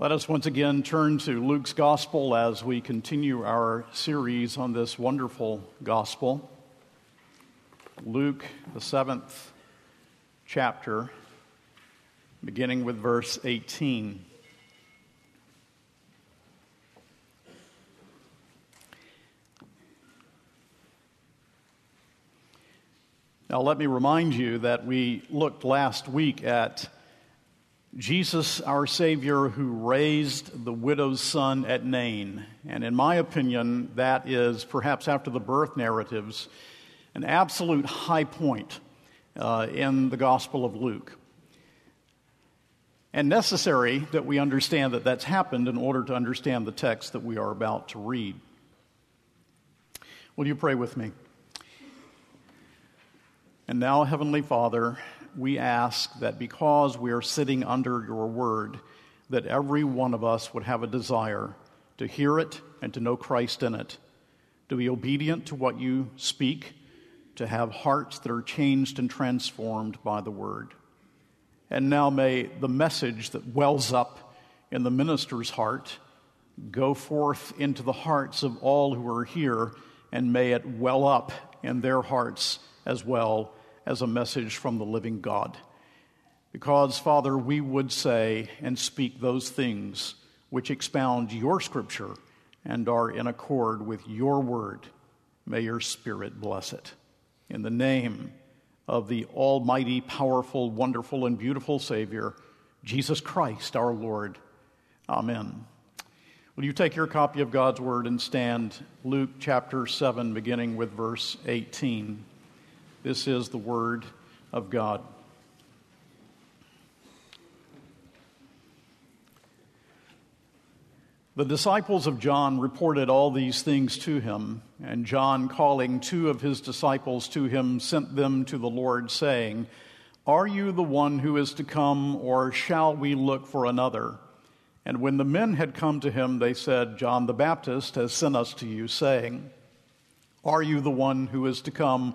Let us once again turn to Luke's Gospel as we continue our series on this wonderful Gospel. Luke, the seventh chapter, beginning with verse 18. Now, let me remind you that we looked last week at Jesus, our Savior, who raised the widow's son at Nain. And in my opinion, that is, perhaps after the birth narratives, an absolute high point uh, in the Gospel of Luke. And necessary that we understand that that's happened in order to understand the text that we are about to read. Will you pray with me? And now, Heavenly Father, we ask that because we are sitting under your word, that every one of us would have a desire to hear it and to know Christ in it, to be obedient to what you speak, to have hearts that are changed and transformed by the word. And now may the message that wells up in the minister's heart go forth into the hearts of all who are here, and may it well up in their hearts as well as a message from the living God. Because, Father, we would say and speak those things which expound your scripture and are in accord with your word. May your Spirit bless it. In the name of the Almighty, powerful, wonderful, and beautiful Savior, Jesus Christ our Lord. Amen. Will you take your copy of God's Word and stand? Luke chapter 7, beginning with verse 18. This is the Word of God. The disciples of John reported all these things to him, and John, calling two of his disciples to him, sent them to the Lord, saying, Are you the one who is to come, or shall we look for another? And when the men had come to him, they said, John the Baptist has sent us to you, saying, Are you the one who is to come,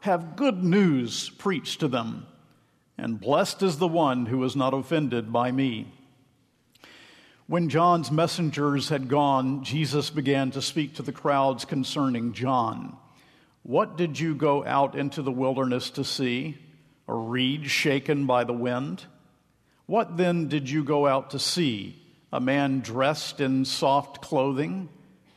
have good news preached to them, and blessed is the one who is not offended by me. When John's messengers had gone, Jesus began to speak to the crowds concerning John. What did you go out into the wilderness to see? A reed shaken by the wind? What then did you go out to see? A man dressed in soft clothing?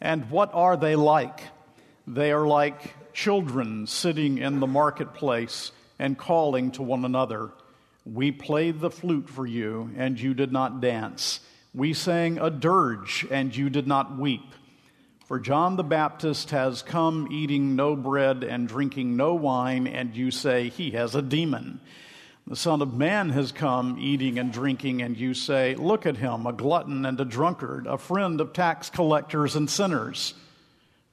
And what are they like? They are like children sitting in the marketplace and calling to one another. We played the flute for you, and you did not dance. We sang a dirge, and you did not weep. For John the Baptist has come eating no bread and drinking no wine, and you say he has a demon. The Son of Man has come eating and drinking, and you say, Look at him, a glutton and a drunkard, a friend of tax collectors and sinners.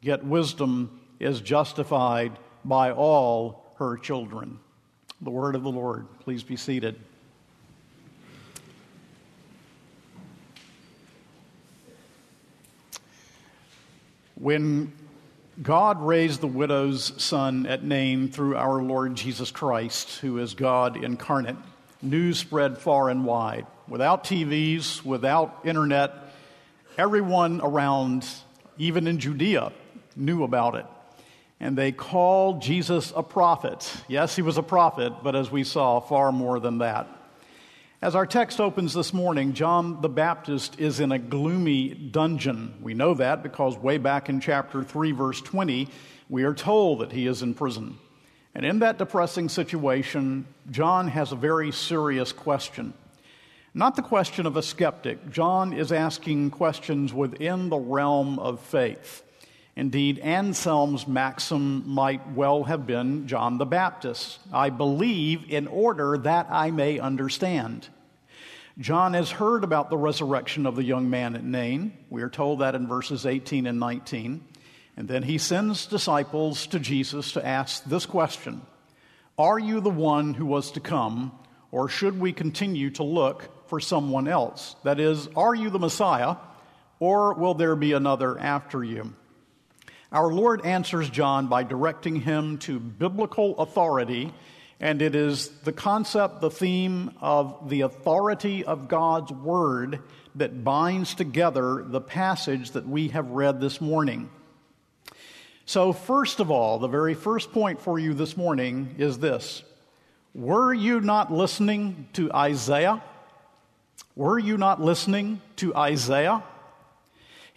Yet wisdom is justified by all her children. The word of the Lord. Please be seated. When God raised the widow's son at Nain through our Lord Jesus Christ, who is God incarnate, news spread far and wide. Without TVs, without internet, everyone around, even in Judea, knew about it. And they called Jesus a prophet. Yes, he was a prophet, but as we saw, far more than that. As our text opens this morning, John the Baptist is in a gloomy dungeon. We know that because way back in chapter 3, verse 20, we are told that he is in prison. And in that depressing situation, John has a very serious question. Not the question of a skeptic. John is asking questions within the realm of faith. Indeed, Anselm's maxim might well have been John the Baptist I believe in order that I may understand. John has heard about the resurrection of the young man at Nain. We are told that in verses 18 and 19. And then he sends disciples to Jesus to ask this question Are you the one who was to come, or should we continue to look for someone else? That is, are you the Messiah, or will there be another after you? Our Lord answers John by directing him to biblical authority, and it is the concept, the theme of the authority of God's Word that binds together the passage that we have read this morning. So, first of all, the very first point for you this morning is this Were you not listening to Isaiah? Were you not listening to Isaiah?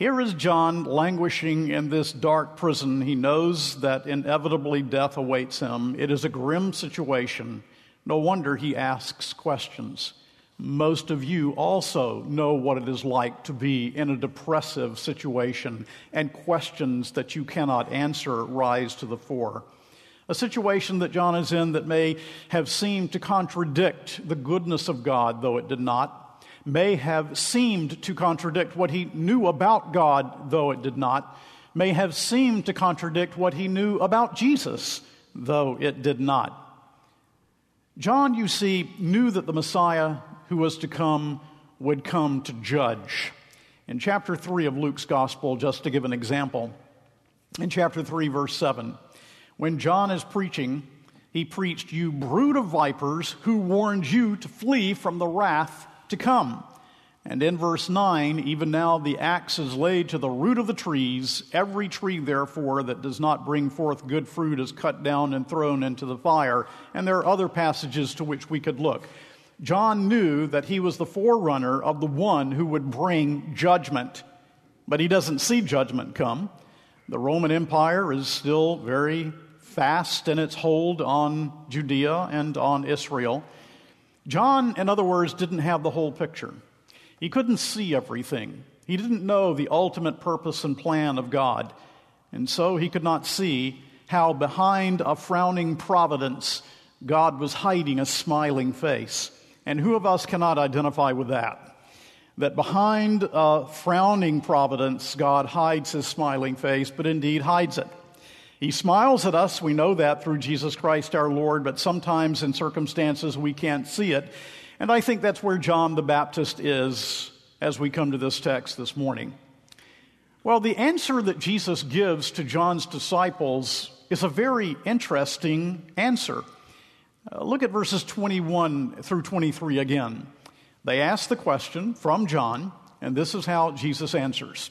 Here is John languishing in this dark prison. He knows that inevitably death awaits him. It is a grim situation. No wonder he asks questions. Most of you also know what it is like to be in a depressive situation, and questions that you cannot answer rise to the fore. A situation that John is in that may have seemed to contradict the goodness of God, though it did not may have seemed to contradict what he knew about God, though it did not, may have seemed to contradict what he knew about Jesus, though it did not. John, you see, knew that the Messiah who was to come would come to judge. In chapter 3 of Luke's Gospel, just to give an example, in chapter 3, verse 7, when John is preaching, he preached, You brood of vipers, who warned you to flee from the wrath to come. And in verse 9, even now the axe is laid to the root of the trees. Every tree, therefore, that does not bring forth good fruit is cut down and thrown into the fire. And there are other passages to which we could look. John knew that he was the forerunner of the one who would bring judgment, but he doesn't see judgment come. The Roman Empire is still very fast in its hold on Judea and on Israel. John, in other words, didn't have the whole picture. He couldn't see everything. He didn't know the ultimate purpose and plan of God. And so he could not see how behind a frowning providence, God was hiding a smiling face. And who of us cannot identify with that? That behind a frowning providence, God hides his smiling face, but indeed hides it. He smiles at us. We know that through Jesus Christ our Lord, but sometimes in circumstances we can't see it. And I think that's where John the Baptist is as we come to this text this morning. Well, the answer that Jesus gives to John's disciples is a very interesting answer. Uh, look at verses 21 through 23 again. They ask the question from John, and this is how Jesus answers.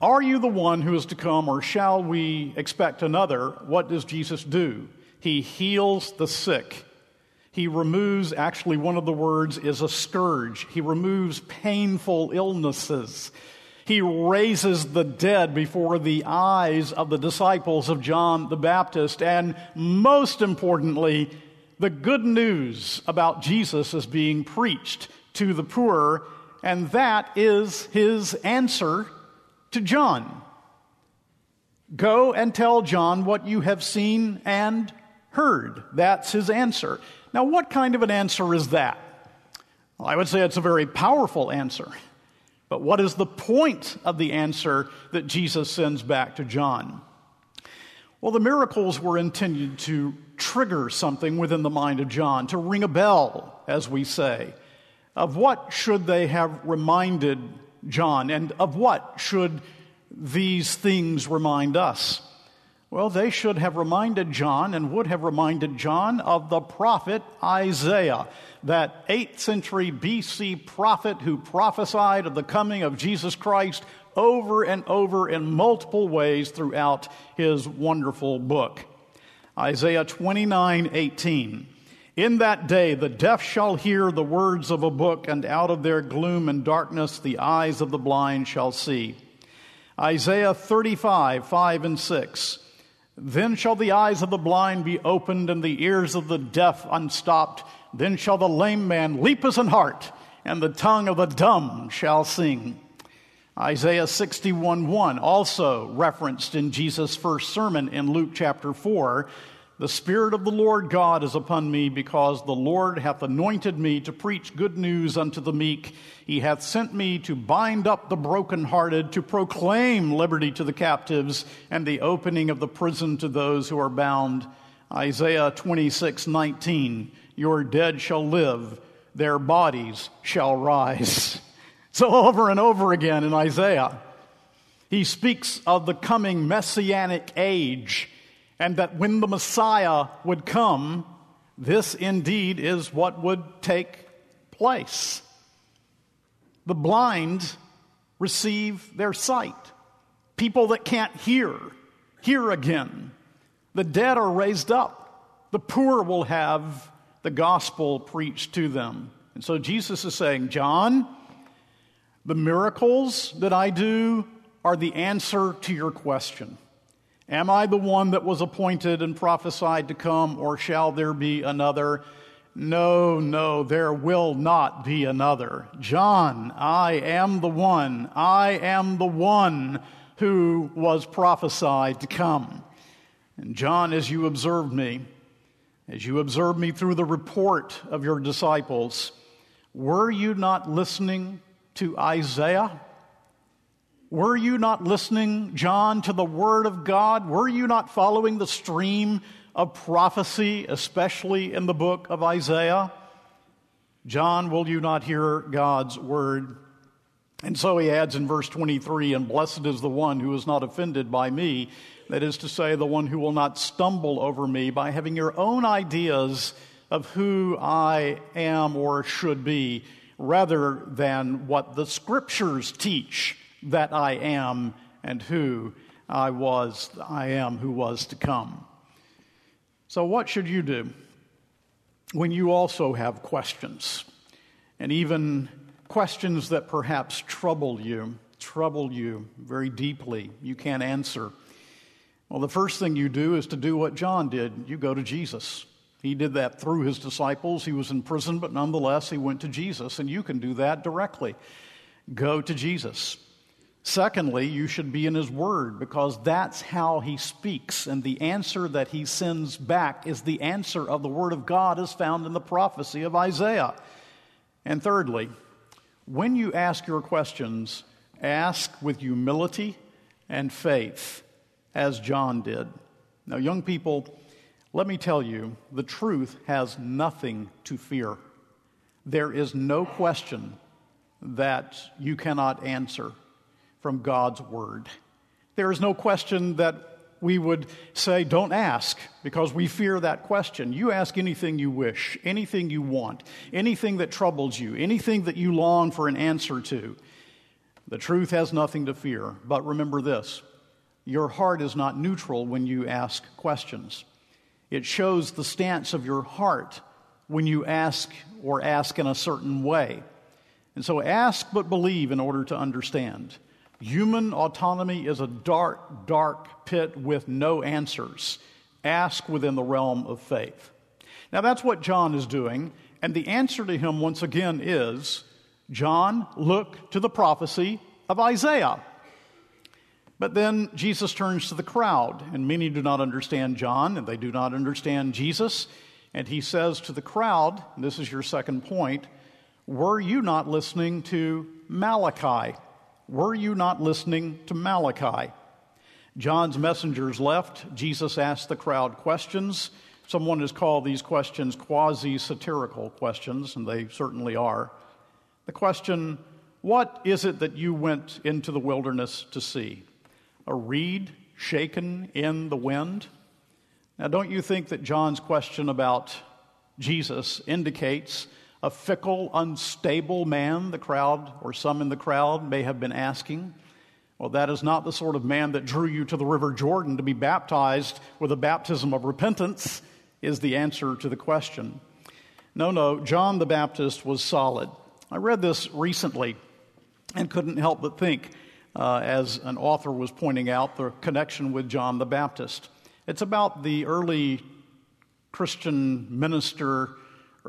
Are you the one who is to come, or shall we expect another? What does Jesus do? He heals the sick. He removes, actually, one of the words is a scourge. He removes painful illnesses. He raises the dead before the eyes of the disciples of John the Baptist. And most importantly, the good news about Jesus is being preached to the poor, and that is his answer to John Go and tell John what you have seen and heard. That's his answer. Now, what kind of an answer is that? Well, I would say it's a very powerful answer. But what is the point of the answer that Jesus sends back to John? Well, the miracles were intended to trigger something within the mind of John, to ring a bell, as we say. Of what should they have reminded John, and of what should these things remind us? Well, they should have reminded John and would have reminded John of the prophet Isaiah, that 8th century BC prophet who prophesied of the coming of Jesus Christ over and over in multiple ways throughout his wonderful book. Isaiah 29 18. In that day, the deaf shall hear the words of a book, and out of their gloom and darkness, the eyes of the blind shall see. Isaiah 35 5 and 6. Then shall the eyes of the blind be opened and the ears of the deaf unstopped. Then shall the lame man leap as an hart, and the tongue of the dumb shall sing. Isaiah 61 1, also referenced in Jesus' first sermon in Luke chapter 4. The Spirit of the Lord God is upon me, because the Lord hath anointed me to preach good news unto the meek. He hath sent me to bind up the brokenhearted, to proclaim liberty to the captives, and the opening of the prison to those who are bound. Isaiah 26 19. Your dead shall live, their bodies shall rise. So, over and over again in Isaiah, he speaks of the coming messianic age and that when the Messiah would come, this indeed is what would take place. The blind receive their sight. People that can't hear, hear again. The dead are raised up. The poor will have the gospel preached to them. And so Jesus is saying, John, the miracles that I do are the answer to your question. Am I the one that was appointed and prophesied to come, or shall there be another? No, no, there will not be another. John, I am the one. I am the one who was prophesied to come. And John, as you observed me, as you observed me through the report of your disciples, were you not listening to Isaiah? Were you not listening, John, to the Word of God? Were you not following the stream of prophecy, especially in the book of Isaiah? John, will you not hear God's Word? And so he adds in verse 23 And blessed is the one who is not offended by me, that is to say, the one who will not stumble over me by having your own ideas of who I am or should be, rather than what the Scriptures teach that I am and who I was, I am who was to come. So, what should you do when you also have questions, and even questions that perhaps trouble you, trouble you very deeply, you can't answer? Well, the first thing you do is to do what John did you go to Jesus. He did that through his disciples. He was in prison, but nonetheless, he went to Jesus, and you can do that directly. Go to Jesus. Secondly, you should be in His Word because that's how He speaks, and the answer that He sends back is the answer of the Word of God as found in the prophecy of Isaiah. And thirdly, when you ask your questions, ask with humility and faith, as John did. Now, young people, let me tell you, the truth has nothing to fear. There is no question that you cannot answer from God's Word. There is no question that we would say, don't ask, because we fear that question. You ask anything you wish, anything you want, anything that troubles you, anything that you long for an answer to. The truth has nothing to fear. But remember this your heart is not neutral when you ask questions. It shows the stance of your heart when you ask or ask in a certain way. And so ask but believe in order to understand. Human autonomy is a dark, dark pit with no answers. Ask within the realm of faith. Now, that's what John is doing. And the answer to him, once again, is John, look to the prophecy of Isaiah. But then Jesus turns to the crowd, and many do not understand John, and they do not understand Jesus. And he says to the crowd, this is your second point, were you not listening to Malachi? Were you not listening to Malachi? John's messengers left. Jesus asked the crowd questions. Someone has called these questions quasi satirical questions, and they certainly are. The question, What is it that you went into the wilderness to see? A reed shaken in the wind? Now, don't you think that John's question about Jesus indicates a fickle, unstable man the crowd or some in the crowd may have been asking? Well, that is not the sort of man that drew you to the River Jordan to be baptized with a baptism of repentance, is the answer to the question. No, no, John the Baptist was solid. I read this recently and couldn't help but think, uh, as an author was pointing out, the connection with John the Baptist. It's about the early Christian minister,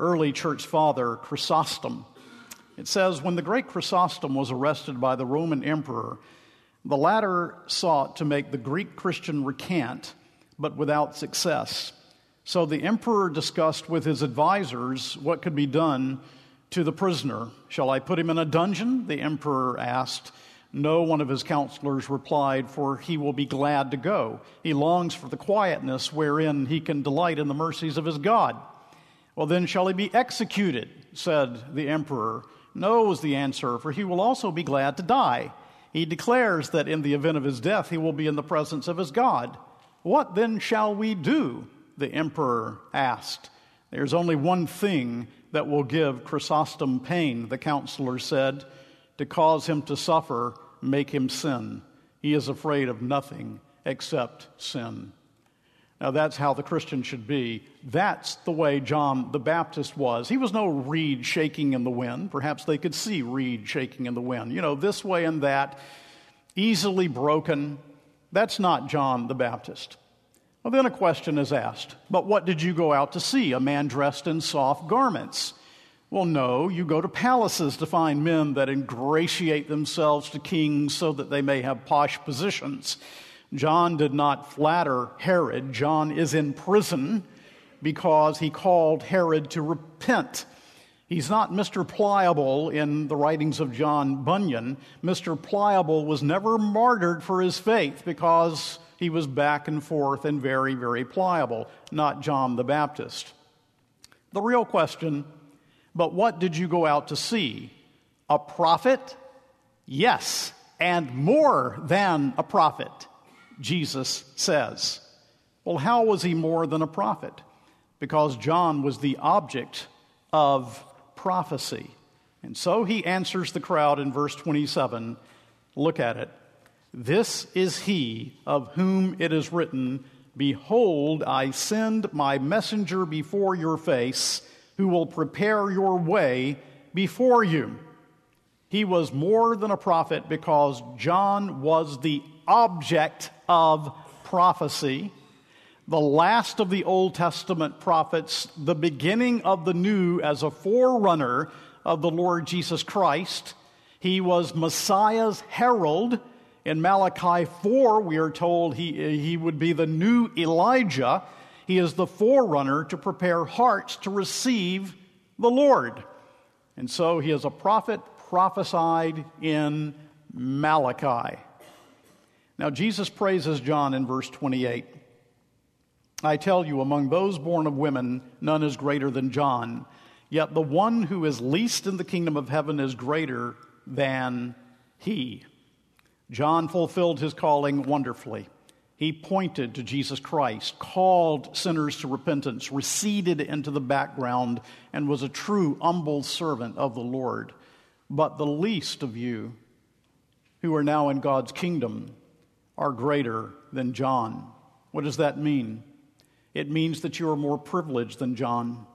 early church father, Chrysostom. It says, When the great Chrysostom was arrested by the Roman emperor, the latter sought to make the Greek Christian recant, but without success. So the emperor discussed with his advisors what could be done to the prisoner. Shall I put him in a dungeon? The emperor asked. No, one of his counselors replied, for he will be glad to go. He longs for the quietness wherein he can delight in the mercies of his God. Well, then shall he be executed? said the emperor. No, was the answer, for he will also be glad to die. He declares that in the event of his death, he will be in the presence of his God. What then shall we do? The emperor asked. There's only one thing that will give Chrysostom pain, the counselor said, to cause him to suffer, make him sin. He is afraid of nothing except sin. Now, that's how the Christian should be. That's the way John the Baptist was. He was no reed shaking in the wind. Perhaps they could see reed shaking in the wind. You know, this way and that, easily broken. That's not John the Baptist. Well, then a question is asked But what did you go out to see? A man dressed in soft garments. Well, no, you go to palaces to find men that ingratiate themselves to kings so that they may have posh positions. John did not flatter Herod. John is in prison because he called Herod to repent. He's not Mr. Pliable in the writings of John Bunyan. Mr. Pliable was never martyred for his faith because he was back and forth and very, very pliable, not John the Baptist. The real question but what did you go out to see? A prophet? Yes, and more than a prophet. Jesus says. Well, how was he more than a prophet? Because John was the object of prophecy. And so he answers the crowd in verse 27. Look at it. This is he of whom it is written, Behold, I send my messenger before your face, who will prepare your way before you. He was more than a prophet because John was the object of prophecy, the last of the Old Testament prophets, the beginning of the new as a forerunner of the Lord Jesus Christ. He was Messiah's herald. In Malachi 4, we are told he, he would be the new Elijah. He is the forerunner to prepare hearts to receive the Lord. And so he is a prophet prophesied in Malachi. Now, Jesus praises John in verse 28. I tell you, among those born of women, none is greater than John. Yet the one who is least in the kingdom of heaven is greater than he. John fulfilled his calling wonderfully. He pointed to Jesus Christ, called sinners to repentance, receded into the background, and was a true, humble servant of the Lord. But the least of you who are now in God's kingdom are greater than John. What does that mean? It means that you are more privileged than John,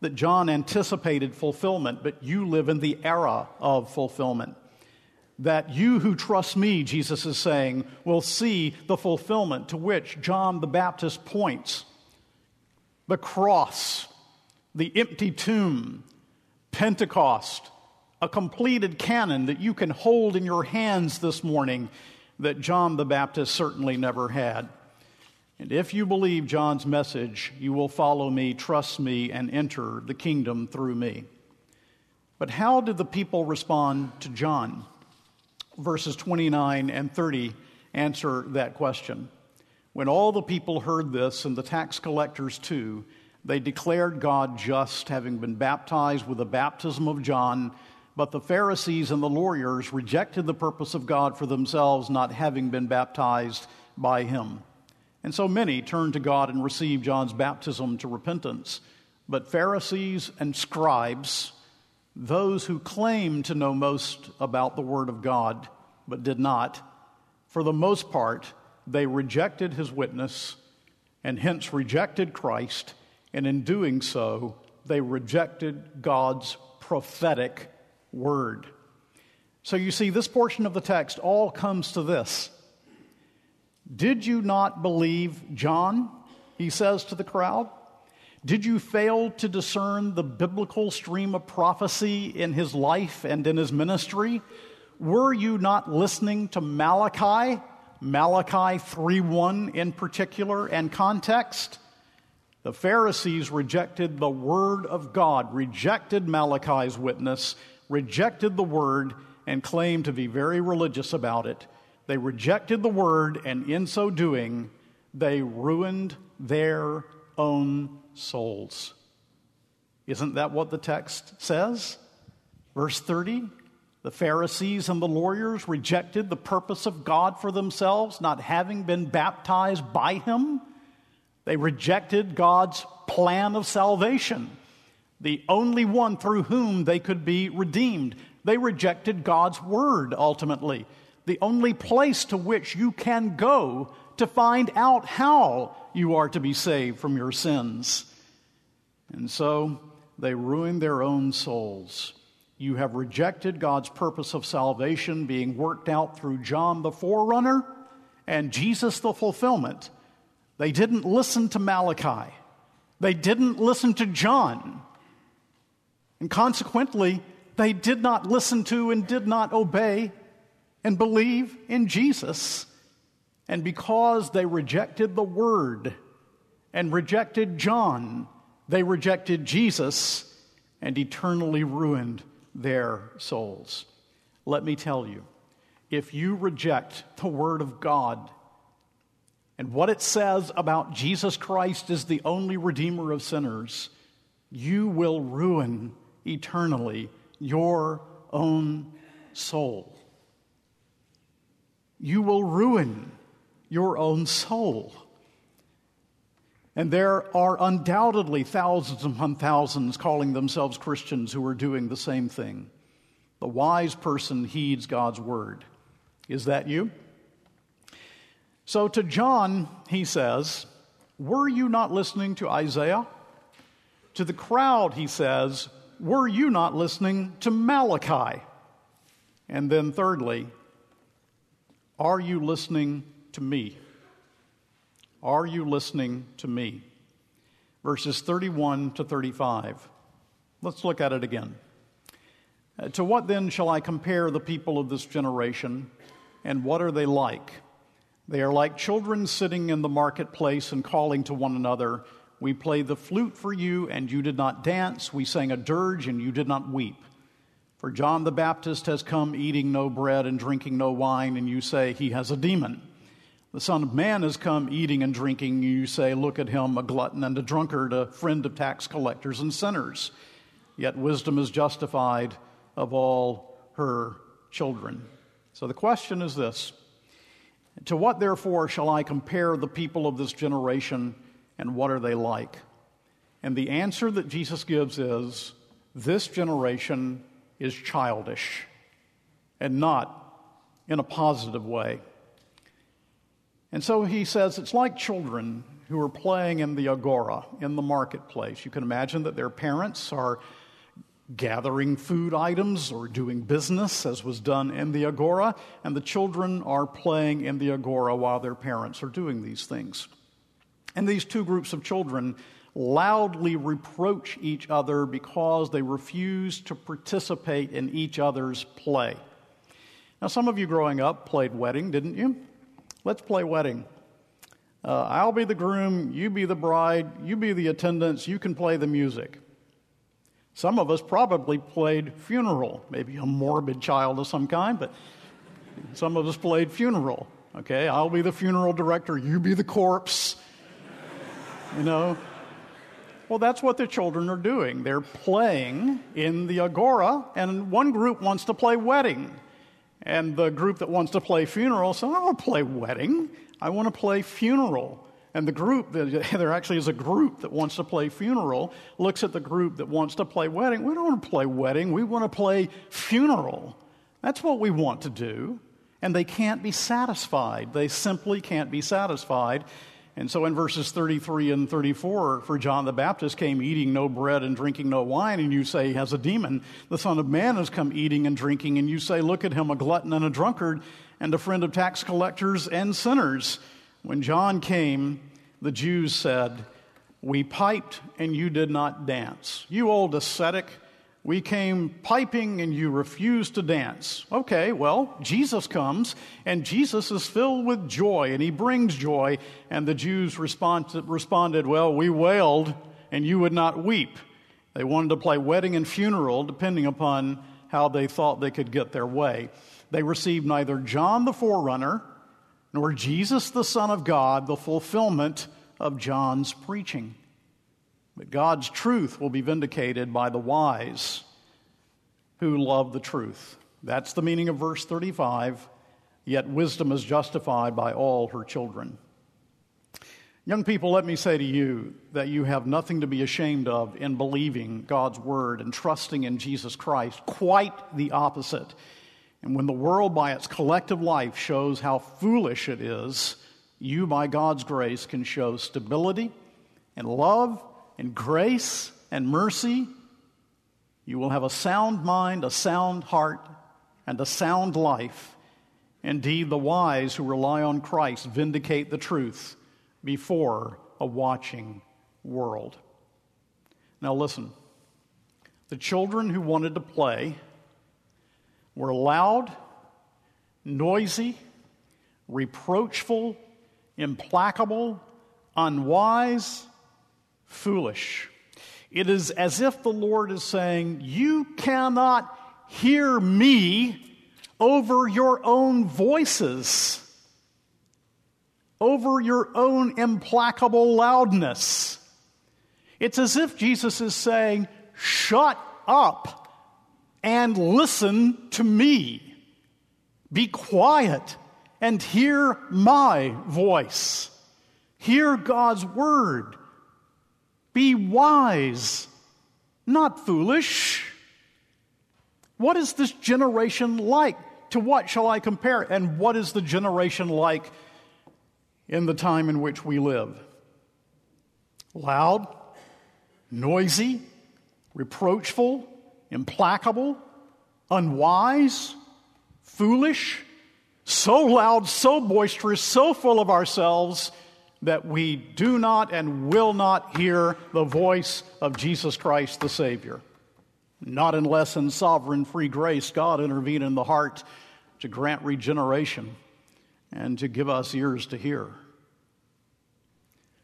that John anticipated fulfillment, but you live in the era of fulfillment. That you who trust me, Jesus is saying, will see the fulfillment to which John the Baptist points the cross, the empty tomb, Pentecost, a completed canon that you can hold in your hands this morning that John the Baptist certainly never had. And if you believe John's message, you will follow me, trust me, and enter the kingdom through me. But how did the people respond to John? Verses 29 and 30 answer that question. When all the people heard this, and the tax collectors too, they declared God just, having been baptized with the baptism of John. But the Pharisees and the lawyers rejected the purpose of God for themselves, not having been baptized by him. And so many turned to God and received John's baptism to repentance. But Pharisees and scribes, those who claimed to know most about the Word of God but did not, for the most part, they rejected his witness and hence rejected Christ, and in doing so, they rejected God's prophetic word. So you see, this portion of the text all comes to this did you not believe John? He says to the crowd. Did you fail to discern the biblical stream of prophecy in his life and in his ministry? Were you not listening to Malachi, Malachi 3:1 in particular and context? The Pharisees rejected the word of God, rejected Malachi's witness, rejected the word and claimed to be very religious about it. They rejected the word, and in so doing, they ruined their own souls. Isn't that what the text says? Verse 30 The Pharisees and the lawyers rejected the purpose of God for themselves, not having been baptized by Him. They rejected God's plan of salvation, the only one through whom they could be redeemed. They rejected God's word ultimately the only place to which you can go to find out how you are to be saved from your sins. And so they ruin their own souls. You have rejected God's purpose of salvation being worked out through John the forerunner and Jesus the fulfillment. They didn't listen to Malachi. They didn't listen to John. And consequently, they did not listen to and did not obey and believe in Jesus. And because they rejected the Word and rejected John, they rejected Jesus and eternally ruined their souls. Let me tell you, if you reject the Word of God and what it says about Jesus Christ as the only Redeemer of sinners, you will ruin eternally your own soul you will ruin your own soul. And there are undoubtedly thousands upon thousands calling themselves Christians who are doing the same thing. The wise person heeds God's word. Is that you? So to John, he says, Were you not listening to Isaiah? To the crowd, he says, Were you not listening to Malachi? And then, thirdly, are you listening to me? Are you listening to me? Verses 31 to 35. Let's look at it again. Uh, to what then shall I compare the people of this generation, and what are they like? They are like children sitting in the marketplace and calling to one another. We played the flute for you, and you did not dance. We sang a dirge, and you did not weep. For John the Baptist has come eating no bread and drinking no wine, and you say he has a demon. The Son of Man has come eating and drinking, and you say, Look at him, a glutton and a drunkard, a friend of tax collectors and sinners. Yet wisdom is justified of all her children. So the question is this To what, therefore, shall I compare the people of this generation, and what are they like? And the answer that Jesus gives is this generation is childish and not in a positive way. And so he says it's like children who are playing in the agora, in the marketplace. You can imagine that their parents are gathering food items or doing business, as was done in the agora, and the children are playing in the agora while their parents are doing these things. And these two groups of children loudly reproach each other because they refuse to participate in each other's play. Now, some of you growing up played wedding, didn't you? Let's play wedding. Uh, I'll be the groom, you be the bride, you be the attendants, you can play the music. Some of us probably played funeral, maybe a morbid child of some kind, but some of us played funeral. Okay, I'll be the funeral director, you be the corpse. You know? Well, that's what the children are doing. They're playing in the agora, and one group wants to play wedding. And the group that wants to play funeral says, I don't want to play wedding, I want to play funeral. And the group, there actually is a group that wants to play funeral, looks at the group that wants to play wedding. We don't want to play wedding, we want to play funeral. That's what we want to do. And they can't be satisfied. They simply can't be satisfied. And so in verses 33 and 34, for John the Baptist came eating no bread and drinking no wine, and you say he has a demon. The Son of Man has come eating and drinking, and you say, Look at him, a glutton and a drunkard, and a friend of tax collectors and sinners. When John came, the Jews said, We piped and you did not dance. You old ascetic, we came piping and you refused to dance. Okay, well, Jesus comes and Jesus is filled with joy and he brings joy. And the Jews respond, responded, Well, we wailed and you would not weep. They wanted to play wedding and funeral depending upon how they thought they could get their way. They received neither John the forerunner nor Jesus the Son of God, the fulfillment of John's preaching. But God's truth will be vindicated by the wise who love the truth. That's the meaning of verse 35. Yet wisdom is justified by all her children. Young people, let me say to you that you have nothing to be ashamed of in believing God's word and trusting in Jesus Christ. Quite the opposite. And when the world, by its collective life, shows how foolish it is, you, by God's grace, can show stability and love and grace and mercy. You will have a sound mind, a sound heart, and a sound life. Indeed, the wise who rely on Christ vindicate the truth before a watching world. Now, listen the children who wanted to play were loud, noisy, reproachful, implacable, unwise, foolish. It is as if the Lord is saying, You cannot hear me over your own voices, over your own implacable loudness. It's as if Jesus is saying, Shut up and listen to me. Be quiet and hear my voice. Hear God's word. Be wise, not foolish. What is this generation like? To what shall I compare? And what is the generation like in the time in which we live? Loud, noisy, reproachful, implacable, unwise, foolish, so loud, so boisterous, so full of ourselves that we do not and will not hear the voice of Jesus Christ the Savior. Not unless in sovereign free grace God intervene in the heart to grant regeneration and to give us ears to hear.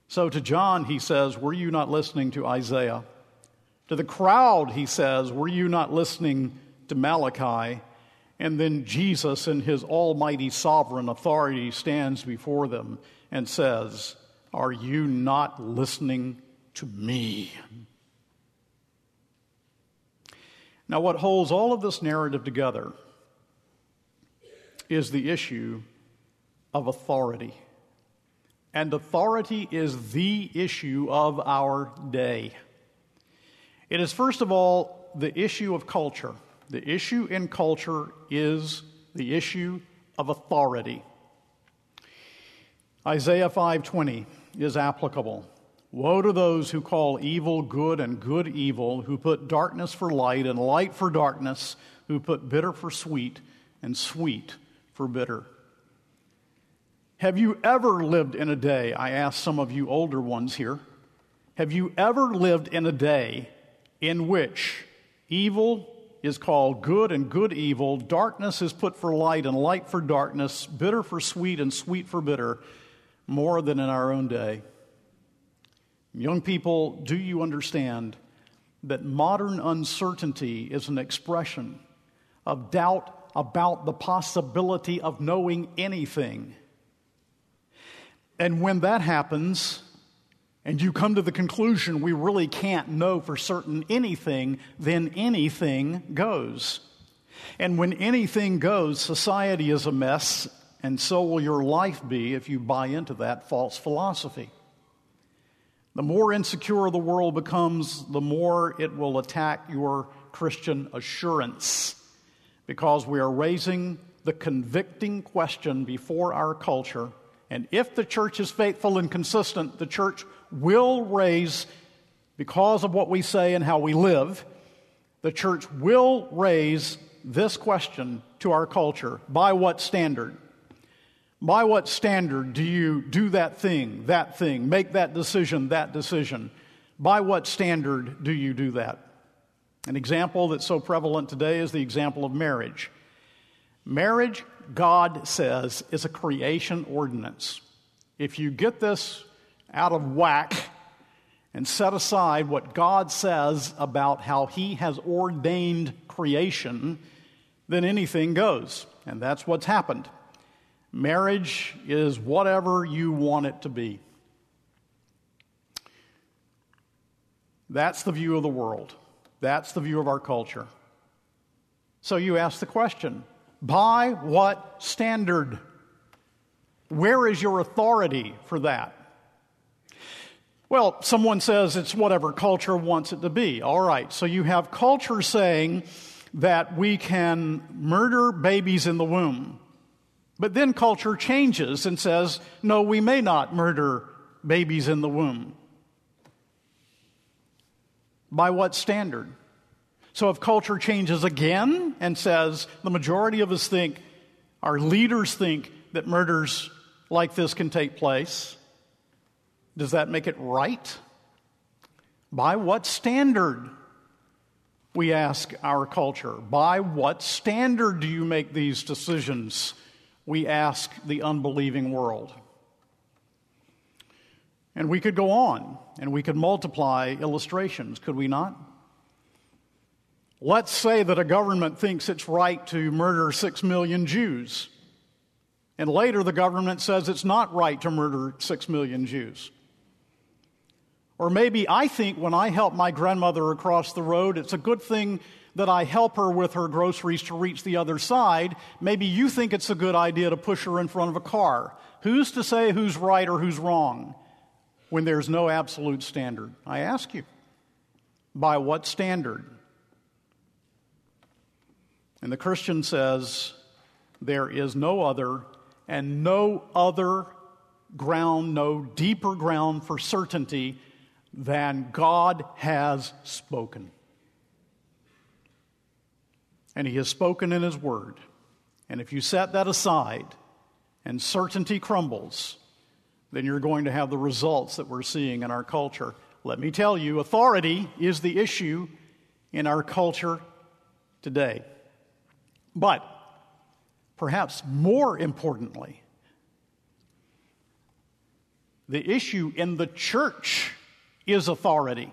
So to John, he says, Were you not listening to Isaiah? To the crowd, he says, Were you not listening to Malachi? And then Jesus, in his almighty sovereign authority, stands before them and says, Are you not listening to me? Now, what holds all of this narrative together is the issue of authority. And authority is the issue of our day. It is, first of all, the issue of culture. The issue in culture is the issue of authority. Isaiah 5:20 is applicable. Woe to those who call evil good and good evil, who put darkness for light and light for darkness, who put bitter for sweet and sweet for bitter. Have you ever lived in a day? I ask some of you older ones here. Have you ever lived in a day in which evil is called good and good evil. Darkness is put for light and light for darkness, bitter for sweet and sweet for bitter, more than in our own day. Young people, do you understand that modern uncertainty is an expression of doubt about the possibility of knowing anything? And when that happens, and you come to the conclusion we really can't know for certain anything, then anything goes. And when anything goes, society is a mess, and so will your life be if you buy into that false philosophy. The more insecure the world becomes, the more it will attack your Christian assurance because we are raising the convicting question before our culture. And if the church is faithful and consistent, the church will raise, because of what we say and how we live, the church will raise this question to our culture by what standard? By what standard do you do that thing, that thing, make that decision, that decision? By what standard do you do that? An example that's so prevalent today is the example of marriage. Marriage, God says, is a creation ordinance. If you get this out of whack and set aside what God says about how He has ordained creation, then anything goes. And that's what's happened. Marriage is whatever you want it to be. That's the view of the world. That's the view of our culture. So you ask the question by what standard? Where is your authority for that? Well, someone says it's whatever culture wants it to be. All right, so you have culture saying that we can murder babies in the womb. But then culture changes and says, no, we may not murder babies in the womb. By what standard? So if culture changes again and says the majority of us think, our leaders think that murders like this can take place, does that make it right? By what standard? We ask our culture. By what standard do you make these decisions? We ask the unbelieving world. And we could go on and we could multiply illustrations, could we not? Let's say that a government thinks it's right to murder six million Jews. And later the government says it's not right to murder six million Jews. Or maybe I think when I help my grandmother across the road, it's a good thing that I help her with her groceries to reach the other side. Maybe you think it's a good idea to push her in front of a car. Who's to say who's right or who's wrong when there's no absolute standard? I ask you. By what standard? And the Christian says, there is no other and no other ground, no deeper ground for certainty than God has spoken. And He has spoken in His Word. And if you set that aside and certainty crumbles, then you're going to have the results that we're seeing in our culture. Let me tell you, authority is the issue in our culture today. But perhaps more importantly, the issue in the church is authority.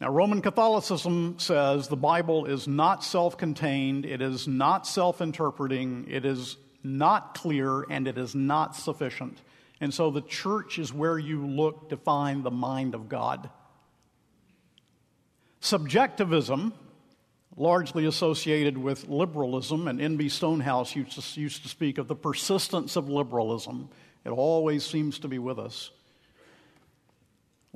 Now, Roman Catholicism says the Bible is not self contained, it is not self interpreting, it is not clear, and it is not sufficient. And so the church is where you look to find the mind of God. Subjectivism, largely associated with liberalism, and N.B. Stonehouse used to, used to speak of the persistence of liberalism. It always seems to be with us.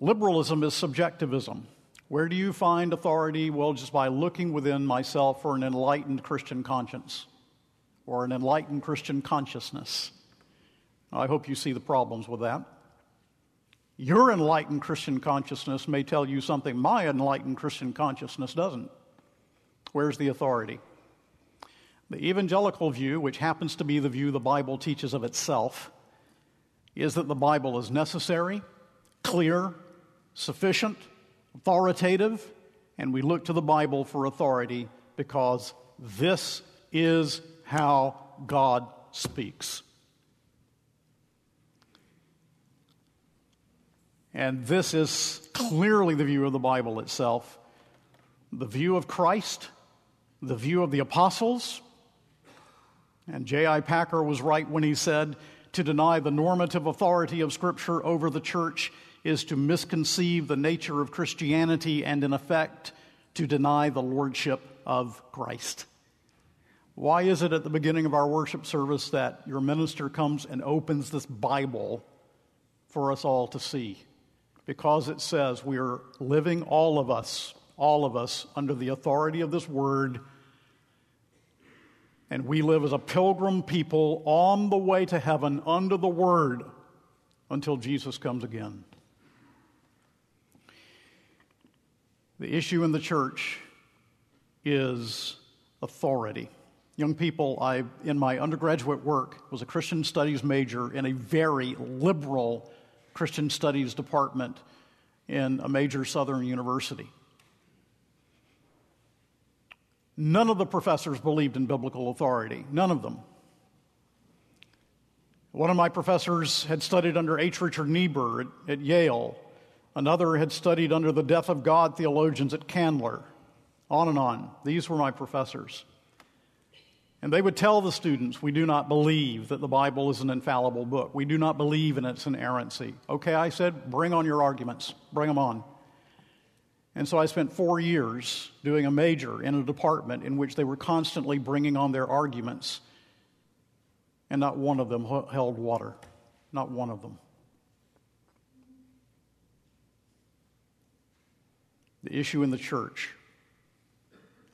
Liberalism is subjectivism. Where do you find authority? Well, just by looking within myself for an enlightened Christian conscience or an enlightened Christian consciousness. I hope you see the problems with that. Your enlightened Christian consciousness may tell you something my enlightened Christian consciousness doesn't. Where's the authority? The evangelical view, which happens to be the view the Bible teaches of itself, is that the Bible is necessary, clear, sufficient, authoritative, and we look to the Bible for authority because this is how God speaks. And this is clearly the view of the Bible itself the view of Christ, the view of the apostles. And J.I. Packer was right when he said to deny the normative authority of Scripture over the church is to misconceive the nature of Christianity and, in effect, to deny the lordship of Christ. Why is it at the beginning of our worship service that your minister comes and opens this Bible for us all to see? Because it says we are living, all of us, all of us, under the authority of this word. And we live as a pilgrim people on the way to heaven under the word until Jesus comes again. The issue in the church is authority. Young people, I, in my undergraduate work, was a Christian studies major in a very liberal Christian studies department in a major southern university. None of the professors believed in biblical authority, none of them. One of my professors had studied under H. Richard Niebuhr at, at Yale. Another had studied under the death of God theologians at Candler. On and on. These were my professors. And they would tell the students, We do not believe that the Bible is an infallible book. We do not believe in its inerrancy. Okay, I said, bring on your arguments, bring them on. And so I spent four years doing a major in a department in which they were constantly bringing on their arguments, and not one of them held water. Not one of them. The issue in the church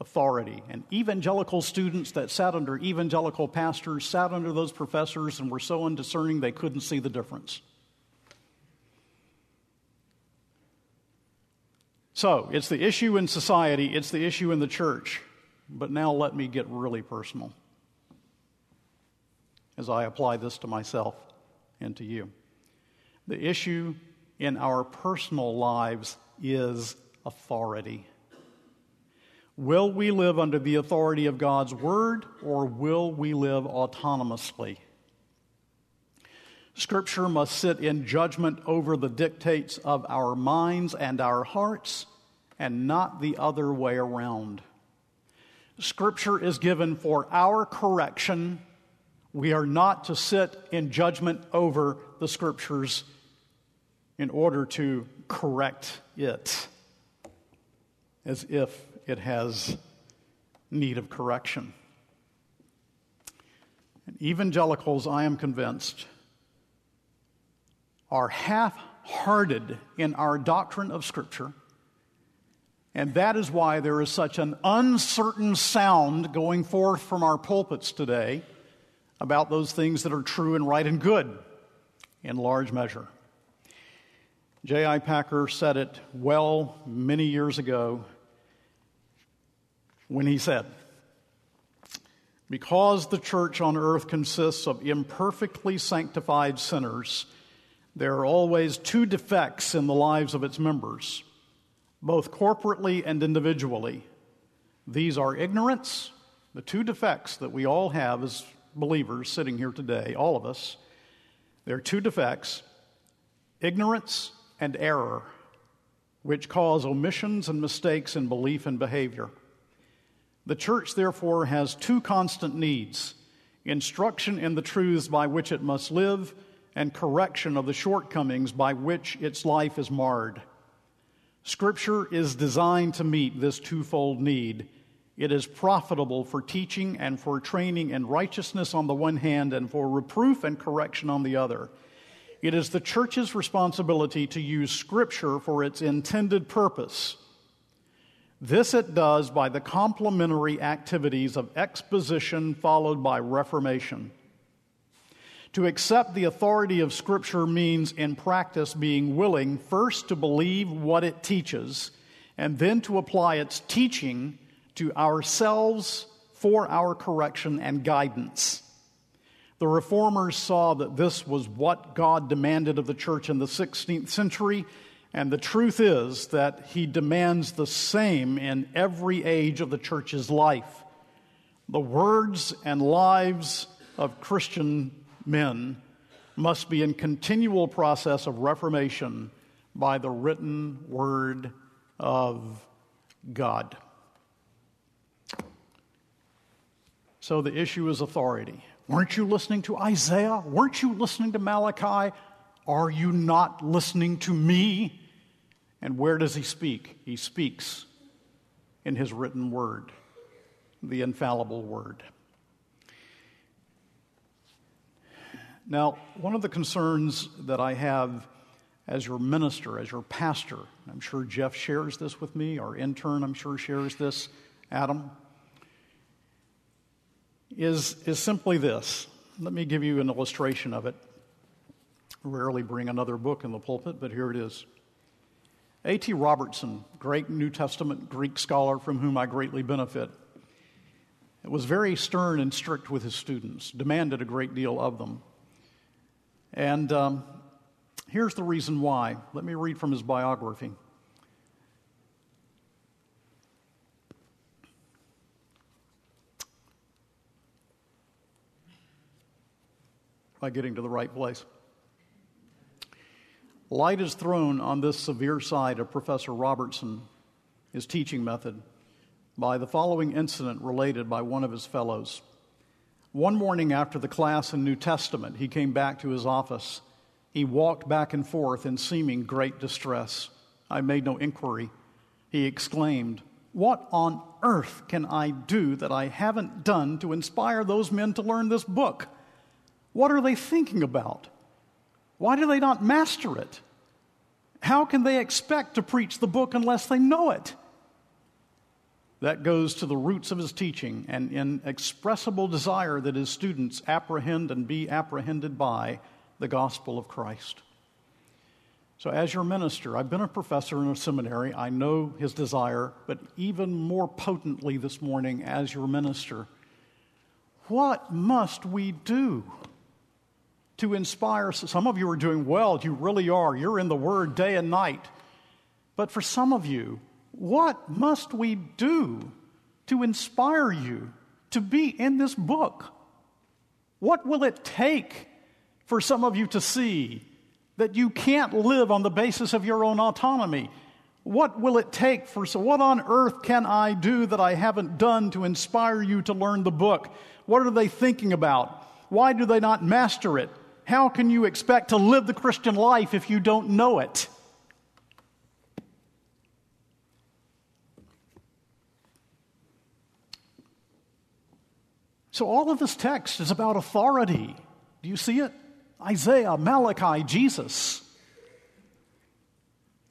authority. And evangelical students that sat under evangelical pastors sat under those professors and were so undiscerning they couldn't see the difference. So, it's the issue in society, it's the issue in the church. But now let me get really personal as I apply this to myself and to you. The issue in our personal lives is authority. Will we live under the authority of God's word or will we live autonomously? Scripture must sit in judgment over the dictates of our minds and our hearts and not the other way around. Scripture is given for our correction. We are not to sit in judgment over the Scriptures in order to correct it as if it has need of correction. And evangelicals, I am convinced, are half hearted in our doctrine of Scripture. And that is why there is such an uncertain sound going forth from our pulpits today about those things that are true and right and good in large measure. J.I. Packer said it well many years ago when he said, Because the church on earth consists of imperfectly sanctified sinners, there are always two defects in the lives of its members, both corporately and individually. These are ignorance, the two defects that we all have as believers sitting here today, all of us. There are two defects ignorance and error, which cause omissions and mistakes in belief and behavior. The church, therefore, has two constant needs instruction in the truths by which it must live, and correction of the shortcomings by which its life is marred. Scripture is designed to meet this twofold need. It is profitable for teaching and for training in righteousness on the one hand, and for reproof and correction on the other. It is the church's responsibility to use Scripture for its intended purpose this it does by the complementary activities of exposition followed by reformation. To accept the authority of Scripture means, in practice, being willing first to believe what it teaches and then to apply its teaching to ourselves for our correction and guidance. The reformers saw that this was what God demanded of the church in the 16th century And the truth is that he demands the same in every age of the church's life. The words and lives of Christian men must be in continual process of reformation by the written word of God. So the issue is authority. Weren't you listening to Isaiah? Weren't you listening to Malachi? Are you not listening to me? And where does he speak? He speaks in his written word, the infallible word. Now, one of the concerns that I have as your minister, as your pastor, I'm sure Jeff shares this with me, our intern, I'm sure, shares this, Adam, is, is simply this. Let me give you an illustration of it. Rarely bring another book in the pulpit, but here it is. A.T. Robertson, great New Testament Greek scholar from whom I greatly benefit, was very stern and strict with his students, demanded a great deal of them. And um, here's the reason why. Let me read from his biography. By getting to the right place. Light is thrown on this severe side of Professor Robertson, his teaching method, by the following incident related by one of his fellows. One morning after the class in New Testament, he came back to his office. He walked back and forth in seeming great distress. I made no inquiry. He exclaimed, What on earth can I do that I haven't done to inspire those men to learn this book? What are they thinking about? Why do they not master it? How can they expect to preach the book unless they know it? That goes to the roots of his teaching and inexpressible desire that his students apprehend and be apprehended by the gospel of Christ. So, as your minister, I've been a professor in a seminary. I know his desire, but even more potently this morning, as your minister, what must we do to inspire? Some of you are doing well, you really are. You're in the Word day and night. But for some of you, what must we do to inspire you to be in this book? What will it take for some of you to see that you can't live on the basis of your own autonomy? What will it take for so what on earth can I do that I haven't done to inspire you to learn the book? What are they thinking about? Why do they not master it? How can you expect to live the Christian life if you don't know it? So, all of this text is about authority. Do you see it? Isaiah, Malachi, Jesus.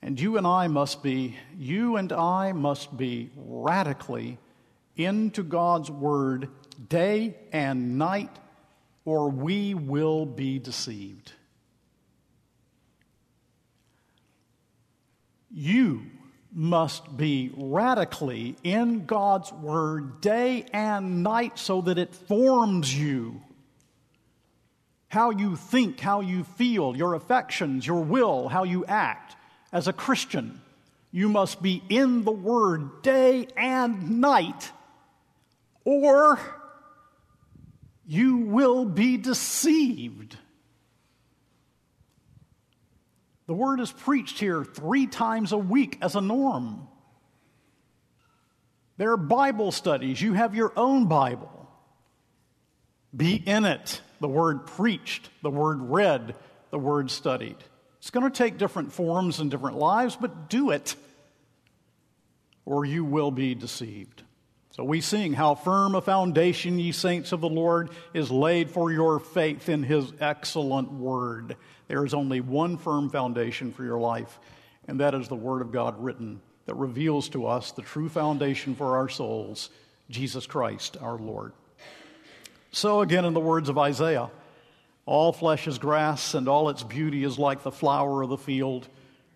And you and I must be, you and I must be radically into God's word day and night, or we will be deceived. You must be radically in God's Word day and night so that it forms you. How you think, how you feel, your affections, your will, how you act. As a Christian, you must be in the Word day and night, or you will be deceived. The word is preached here three times a week as a norm. There are Bible studies. You have your own Bible. Be in it. The word preached, the word read, the word studied. It's going to take different forms and different lives, but do it, or you will be deceived. So we sing, How firm a foundation, ye saints of the Lord, is laid for your faith in his excellent word. There is only one firm foundation for your life, and that is the word of God written that reveals to us the true foundation for our souls, Jesus Christ our Lord. So, again, in the words of Isaiah, all flesh is grass, and all its beauty is like the flower of the field.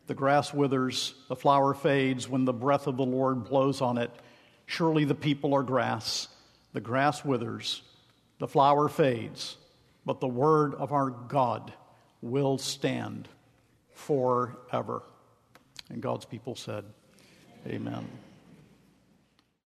The grass withers, the flower fades when the breath of the Lord blows on it. Surely the people are grass. The grass withers, the flower fades, but the word of our God will stand forever. And God's people said, Amen.